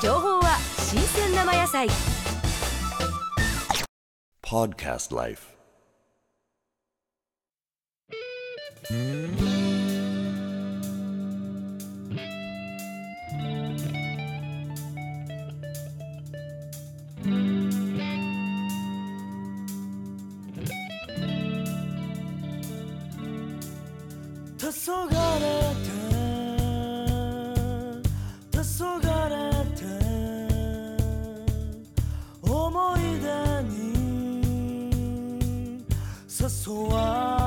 情報は新鮮生野菜 Podcast Life. 黄昏厕所啊。